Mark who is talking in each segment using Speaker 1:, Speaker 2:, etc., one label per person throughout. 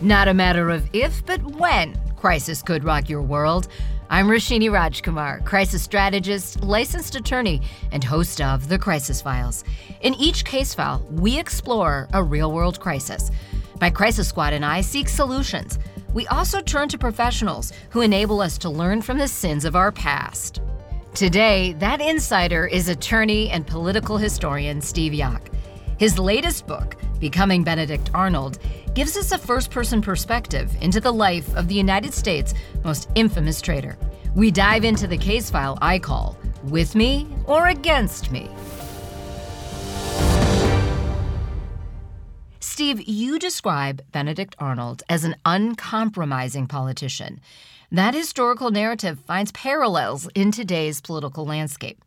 Speaker 1: Not a matter of if, but when crisis could rock your world. I'm Roshini Rajkumar, crisis strategist, licensed attorney, and host of The Crisis Files. In each case file, we explore a real world crisis. My crisis squad and I seek solutions. We also turn to professionals who enable us to learn from the sins of our past. Today, that insider is attorney and political historian Steve Yoch. His latest book, Becoming Benedict Arnold, gives us a first person perspective into the life of the United States' most infamous traitor. We dive into the case file I call With Me or Against Me. Steve, you describe Benedict Arnold as an uncompromising politician. That historical narrative finds parallels in today's political landscape.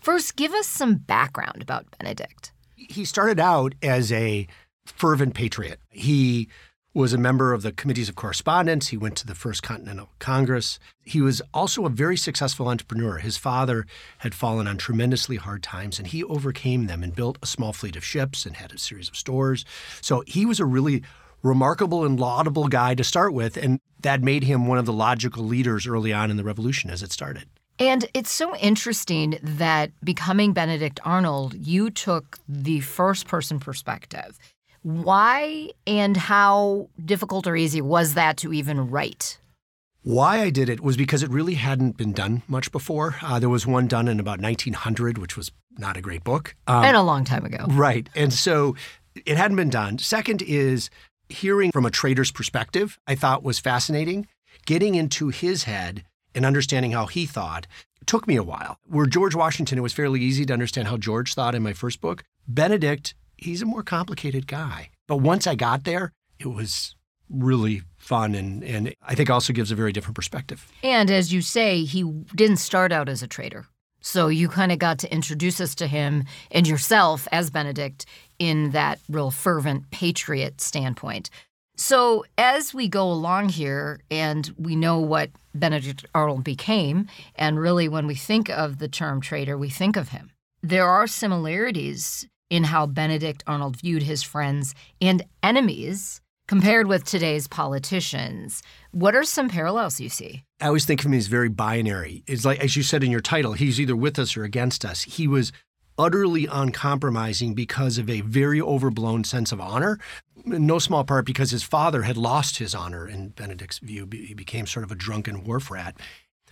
Speaker 1: First, give us some background about Benedict
Speaker 2: he started out as a fervent patriot. He was a member of the committees of correspondence. He went to the First Continental Congress. He was also a very successful entrepreneur. His father had fallen on tremendously hard times, and he overcame them and built a small fleet of ships and had a series of stores. So he was a really remarkable and laudable guy to start with, and that made him one of the logical leaders early on in the revolution as it started.
Speaker 1: And it's so interesting that becoming Benedict Arnold, you took the first person perspective. Why and how difficult or easy was that to even write?
Speaker 2: Why I did it was because it really hadn't been done much before. Uh, there was one done in about 1900, which was not a great book.
Speaker 1: Um, and a long time ago.
Speaker 2: Right. And so it hadn't been done. Second is hearing from a traitor's perspective, I thought was fascinating. Getting into his head and understanding how he thought took me a while. Where George Washington, it was fairly easy to understand how George thought in my first book. Benedict, he's a more complicated guy. But once I got there, it was really fun and, and I think also gives a very different perspective.
Speaker 1: And as you say, he didn't start out as a traitor. So you kind of got to introduce us to him and yourself as Benedict in that real fervent patriot standpoint. So, as we go along here and we know what Benedict Arnold became, and really when we think of the term traitor, we think of him. There are similarities in how Benedict Arnold viewed his friends and enemies compared with today's politicians. What are some parallels you see?
Speaker 2: I always think of him as very binary. It's like, as you said in your title, he's either with us or against us. He was utterly uncompromising because of a very overblown sense of honor, in no small part because his father had lost his honor in Benedict's view. He became sort of a drunken wharf rat.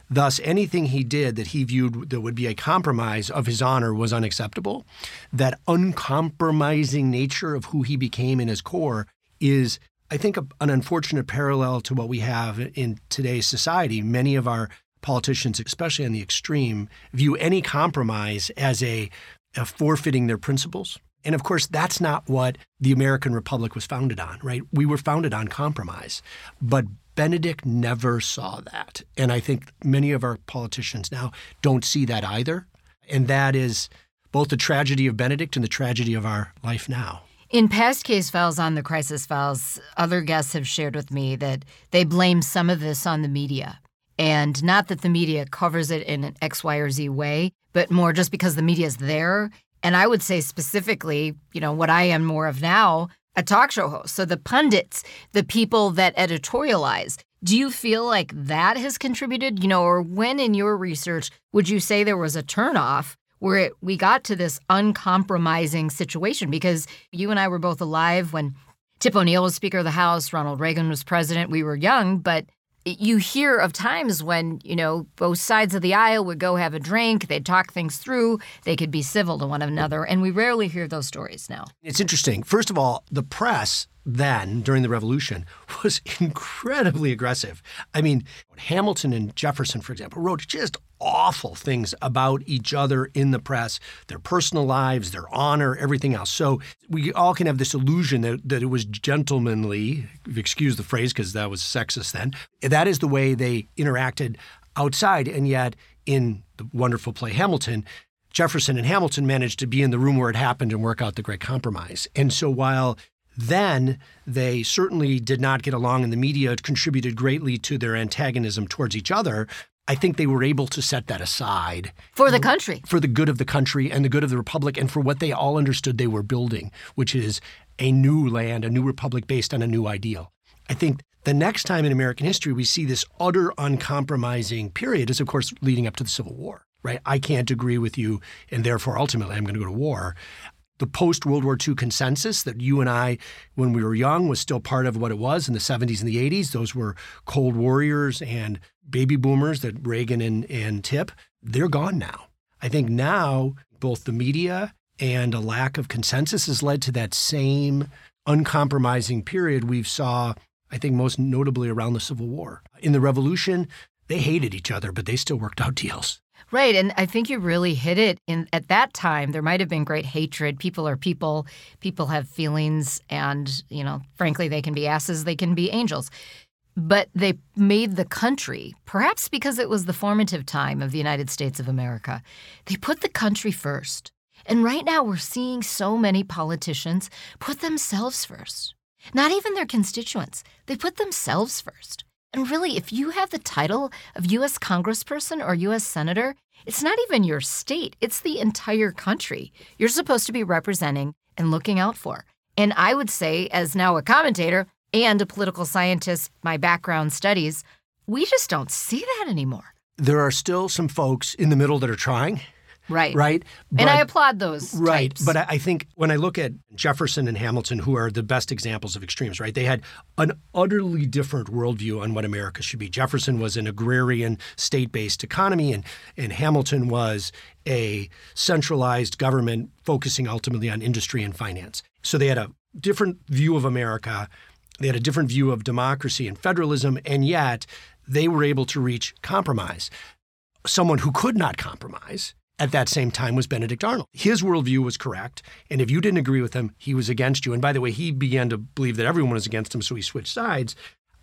Speaker 2: Thus, anything he did that he viewed that would be a compromise of his honor was unacceptable. That uncompromising nature of who he became in his core is, I think, a, an unfortunate parallel to what we have in today's society. Many of our politicians, especially on the extreme, view any compromise as a uh, forfeiting their principles. And of course, that's not what the American Republic was founded on, right? We were founded on compromise. But Benedict never saw that. And I think many of our politicians now don't see that either. And that is both the tragedy of Benedict and the tragedy of our life now.
Speaker 1: In past case files on the crisis files, other guests have shared with me that they blame some of this on the media. And not that the media covers it in an X, Y, or Z way, but more just because the media is there. And I would say specifically, you know, what I am more of now, a talk show host. So the pundits, the people that editorialize. Do you feel like that has contributed, you know, or when in your research would you say there was a turnoff where it, we got to this uncompromising situation? Because you and I were both alive when Tip O'Neill was Speaker of the House, Ronald Reagan was president. We were young, but you hear of times when, you know, both sides of the aisle would go have a drink, they'd talk things through, they could be civil to one another, and we rarely hear those stories now.
Speaker 2: It's interesting. First of all, the press then, during the revolution, was incredibly aggressive. I mean, Hamilton and Jefferson, for example, wrote just awful things about each other in the press, their personal lives, their honor, everything else. So we all can have this illusion that, that it was gentlemanly, excuse the phrase because that was sexist then. That is the way they interacted outside. And yet, in the wonderful play Hamilton, Jefferson and Hamilton managed to be in the room where it happened and work out the great compromise. And so while then they certainly did not get along, and the media contributed greatly to their antagonism towards each other. I think they were able to set that aside
Speaker 1: for the country,
Speaker 2: for the good of the country and the good of the republic, and for what they all understood they were building, which is a new land, a new republic based on a new ideal. I think the next time in American history we see this utter uncompromising period is, of course, leading up to the Civil War, right? I can't agree with you, and therefore, ultimately, I'm going to go to war. The post World War II consensus that you and I, when we were young, was still part of what it was in the 70s and the 80s. Those were cold warriors and baby boomers that Reagan and, and Tip, they're gone now. I think now both the media and a lack of consensus has led to that same uncompromising period we've saw, I think, most notably around the Civil War. In the Revolution, they hated each other, but they still worked out deals.
Speaker 1: Right, and I think you really hit it. In at that time, there might have been great hatred. People are people. People have feelings, and you know, frankly, they can be asses. They can be angels. But they made the country, perhaps because it was the formative time of the United States of America, they put the country first. And right now, we're seeing so many politicians put themselves first. Not even their constituents, they put themselves first. And really, if you have the title of U.S. Congressperson or U.S. Senator, it's not even your state, it's the entire country you're supposed to be representing and looking out for. And I would say, as now a commentator and a political scientist, my background studies, we just don't see that anymore.
Speaker 2: There are still some folks in the middle that are trying.
Speaker 1: Right.
Speaker 2: Right.
Speaker 1: But, and I applaud those.
Speaker 2: Right.
Speaker 1: Types.
Speaker 2: But I think when I look at Jefferson and Hamilton, who are the best examples of extremes, right? They had an utterly different worldview on what America should be. Jefferson was an agrarian, state based economy, and, and Hamilton was a centralized government focusing ultimately on industry and finance. So they had a different view of America. They had a different view of democracy and federalism, and yet they were able to reach compromise. Someone who could not compromise at that same time was Benedict Arnold. His worldview was correct, and if you didn't agree with him, he was against you. And by the way, he began to believe that everyone was against him, so he switched sides.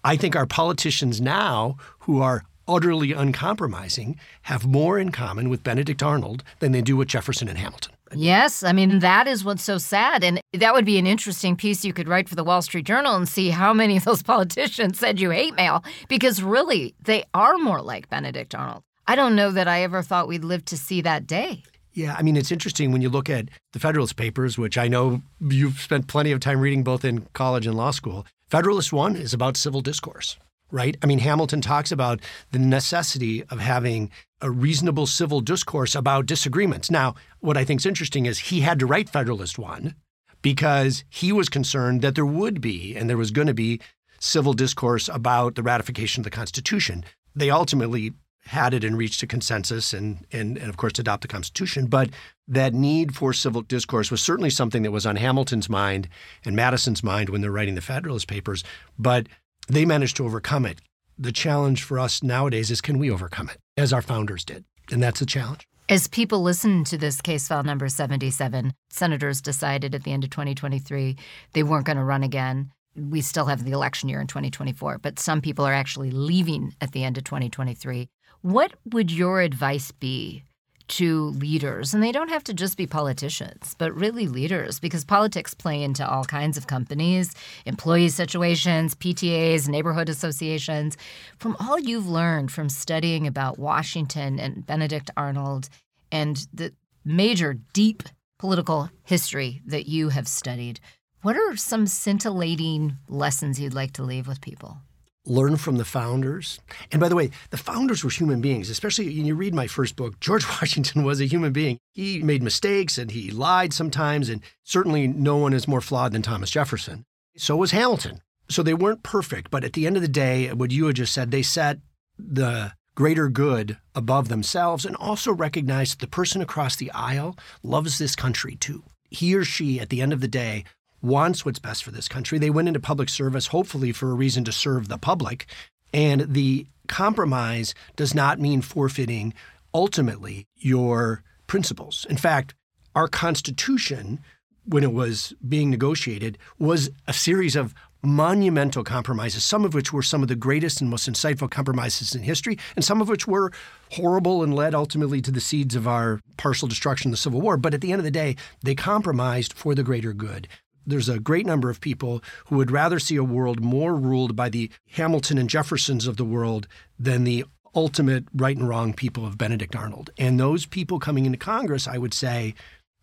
Speaker 2: I think our politicians now, who are utterly uncompromising, have more in common with Benedict Arnold than they do with Jefferson and Hamilton.
Speaker 1: Yes, I mean, that is what's so sad. And that would be an interesting piece you could write for the Wall Street Journal and see how many of those politicians said you hate mail, because really, they are more like Benedict Arnold. I don't know that I ever thought we'd live to see that day.
Speaker 2: Yeah, I mean, it's interesting when you look at the Federalist Papers, which I know you've spent plenty of time reading both in college and law school. Federalist One is about civil discourse, right? I mean, Hamilton talks about the necessity of having a reasonable civil discourse about disagreements. Now, what I think is interesting is he had to write Federalist One because he was concerned that there would be, and there was going to be, civil discourse about the ratification of the Constitution. They ultimately had it and reached a consensus and, and, and of course adopt the Constitution. But that need for civil discourse was certainly something that was on Hamilton's mind and Madison's mind when they're writing the Federalist Papers. But they managed to overcome it. The challenge for us nowadays is can we overcome it, as our founders did? And that's the challenge.
Speaker 1: As people listen to this case file number 77, senators decided at the end of 2023 they weren't going to run again. We still have the election year in 2024, but some people are actually leaving at the end of 2023. What would your advice be to leaders? And they don't have to just be politicians, but really leaders, because politics play into all kinds of companies, employee situations, PTAs, neighborhood associations. From all you've learned from studying about Washington and Benedict Arnold and the major, deep political history that you have studied, what are some scintillating lessons you'd like to leave with people?
Speaker 2: Learn from the founders. And by the way, the founders were human beings, especially when you read my first book. George Washington was a human being. He made mistakes and he lied sometimes, and certainly no one is more flawed than Thomas Jefferson. So was Hamilton. So they weren't perfect, but at the end of the day, what you had just said, they set the greater good above themselves and also recognized that the person across the aisle loves this country too. He or she, at the end of the day, wants what's best for this country. They went into public service, hopefully, for a reason to serve the public. And the compromise does not mean forfeiting ultimately your principles. In fact, our Constitution, when it was being negotiated, was a series of monumental compromises, some of which were some of the greatest and most insightful compromises in history, and some of which were horrible and led ultimately to the seeds of our partial destruction, the Civil War. But at the end of the day, they compromised for the greater good there's a great number of people who would rather see a world more ruled by the Hamilton and Jeffersons of the world than the ultimate right and wrong people of Benedict Arnold. And those people coming into Congress, I would say,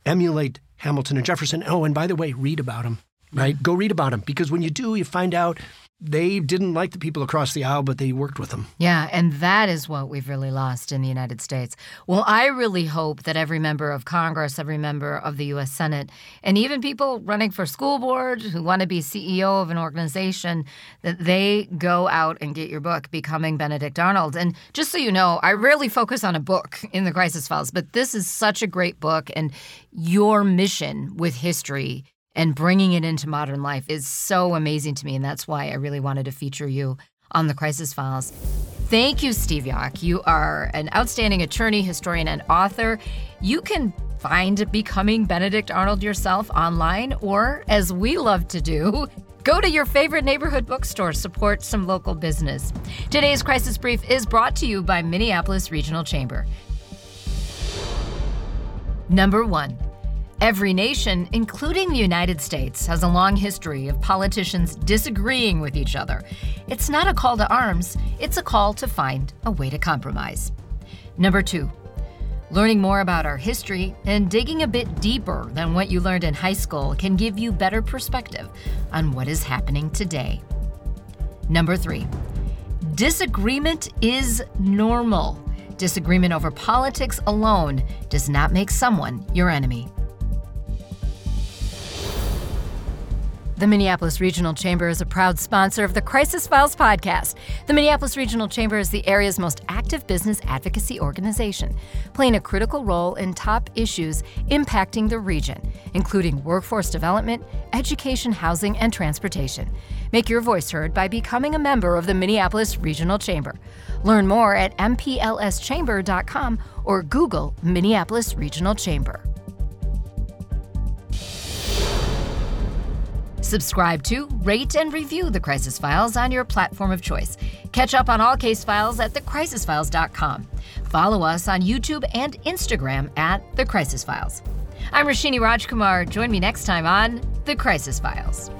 Speaker 2: emulate Hamilton and Jefferson. Oh, and by the way, read about them. right? Go read about them because when you do, you find out they didn't like the people across the aisle, but they worked with them.
Speaker 1: Yeah, and that is what we've really lost in the United States. Well, I really hope that every member of Congress, every member of the U.S. Senate, and even people running for school board who want to be CEO of an organization, that they go out and get your book, Becoming Benedict Arnold. And just so you know, I rarely focus on a book in the Crisis Files, but this is such a great book, and your mission with history and bringing it into modern life is so amazing to me. And that's why I really wanted to feature you on the Crisis Files. Thank you, Steve Yoch. You are an outstanding attorney, historian, and author. You can find Becoming Benedict Arnold yourself online, or as we love to do, Go to your favorite neighborhood bookstore, support some local business. Today's Crisis Brief is brought to you by Minneapolis Regional Chamber. Number one, Every nation, including the United States, has a long history of politicians disagreeing with each other. It's not a call to arms, it's a call to find a way to compromise. Number two, learning more about our history and digging a bit deeper than what you learned in high school can give you better perspective on what is happening today. Number three, disagreement is normal. Disagreement over politics alone does not make someone your enemy. The Minneapolis Regional Chamber is a proud sponsor of the Crisis Files podcast. The Minneapolis Regional Chamber is the area's most active business advocacy organization, playing a critical role in top issues impacting the region, including workforce development, education, housing, and transportation. Make your voice heard by becoming a member of the Minneapolis Regional Chamber. Learn more at mplschamber.com or Google Minneapolis Regional Chamber. Subscribe to, rate, and review The Crisis Files on your platform of choice. Catch up on all case files at thecrisisfiles.com. Follow us on YouTube and Instagram at The Crisis Files. I'm Roshini Rajkumar. Join me next time on The Crisis Files.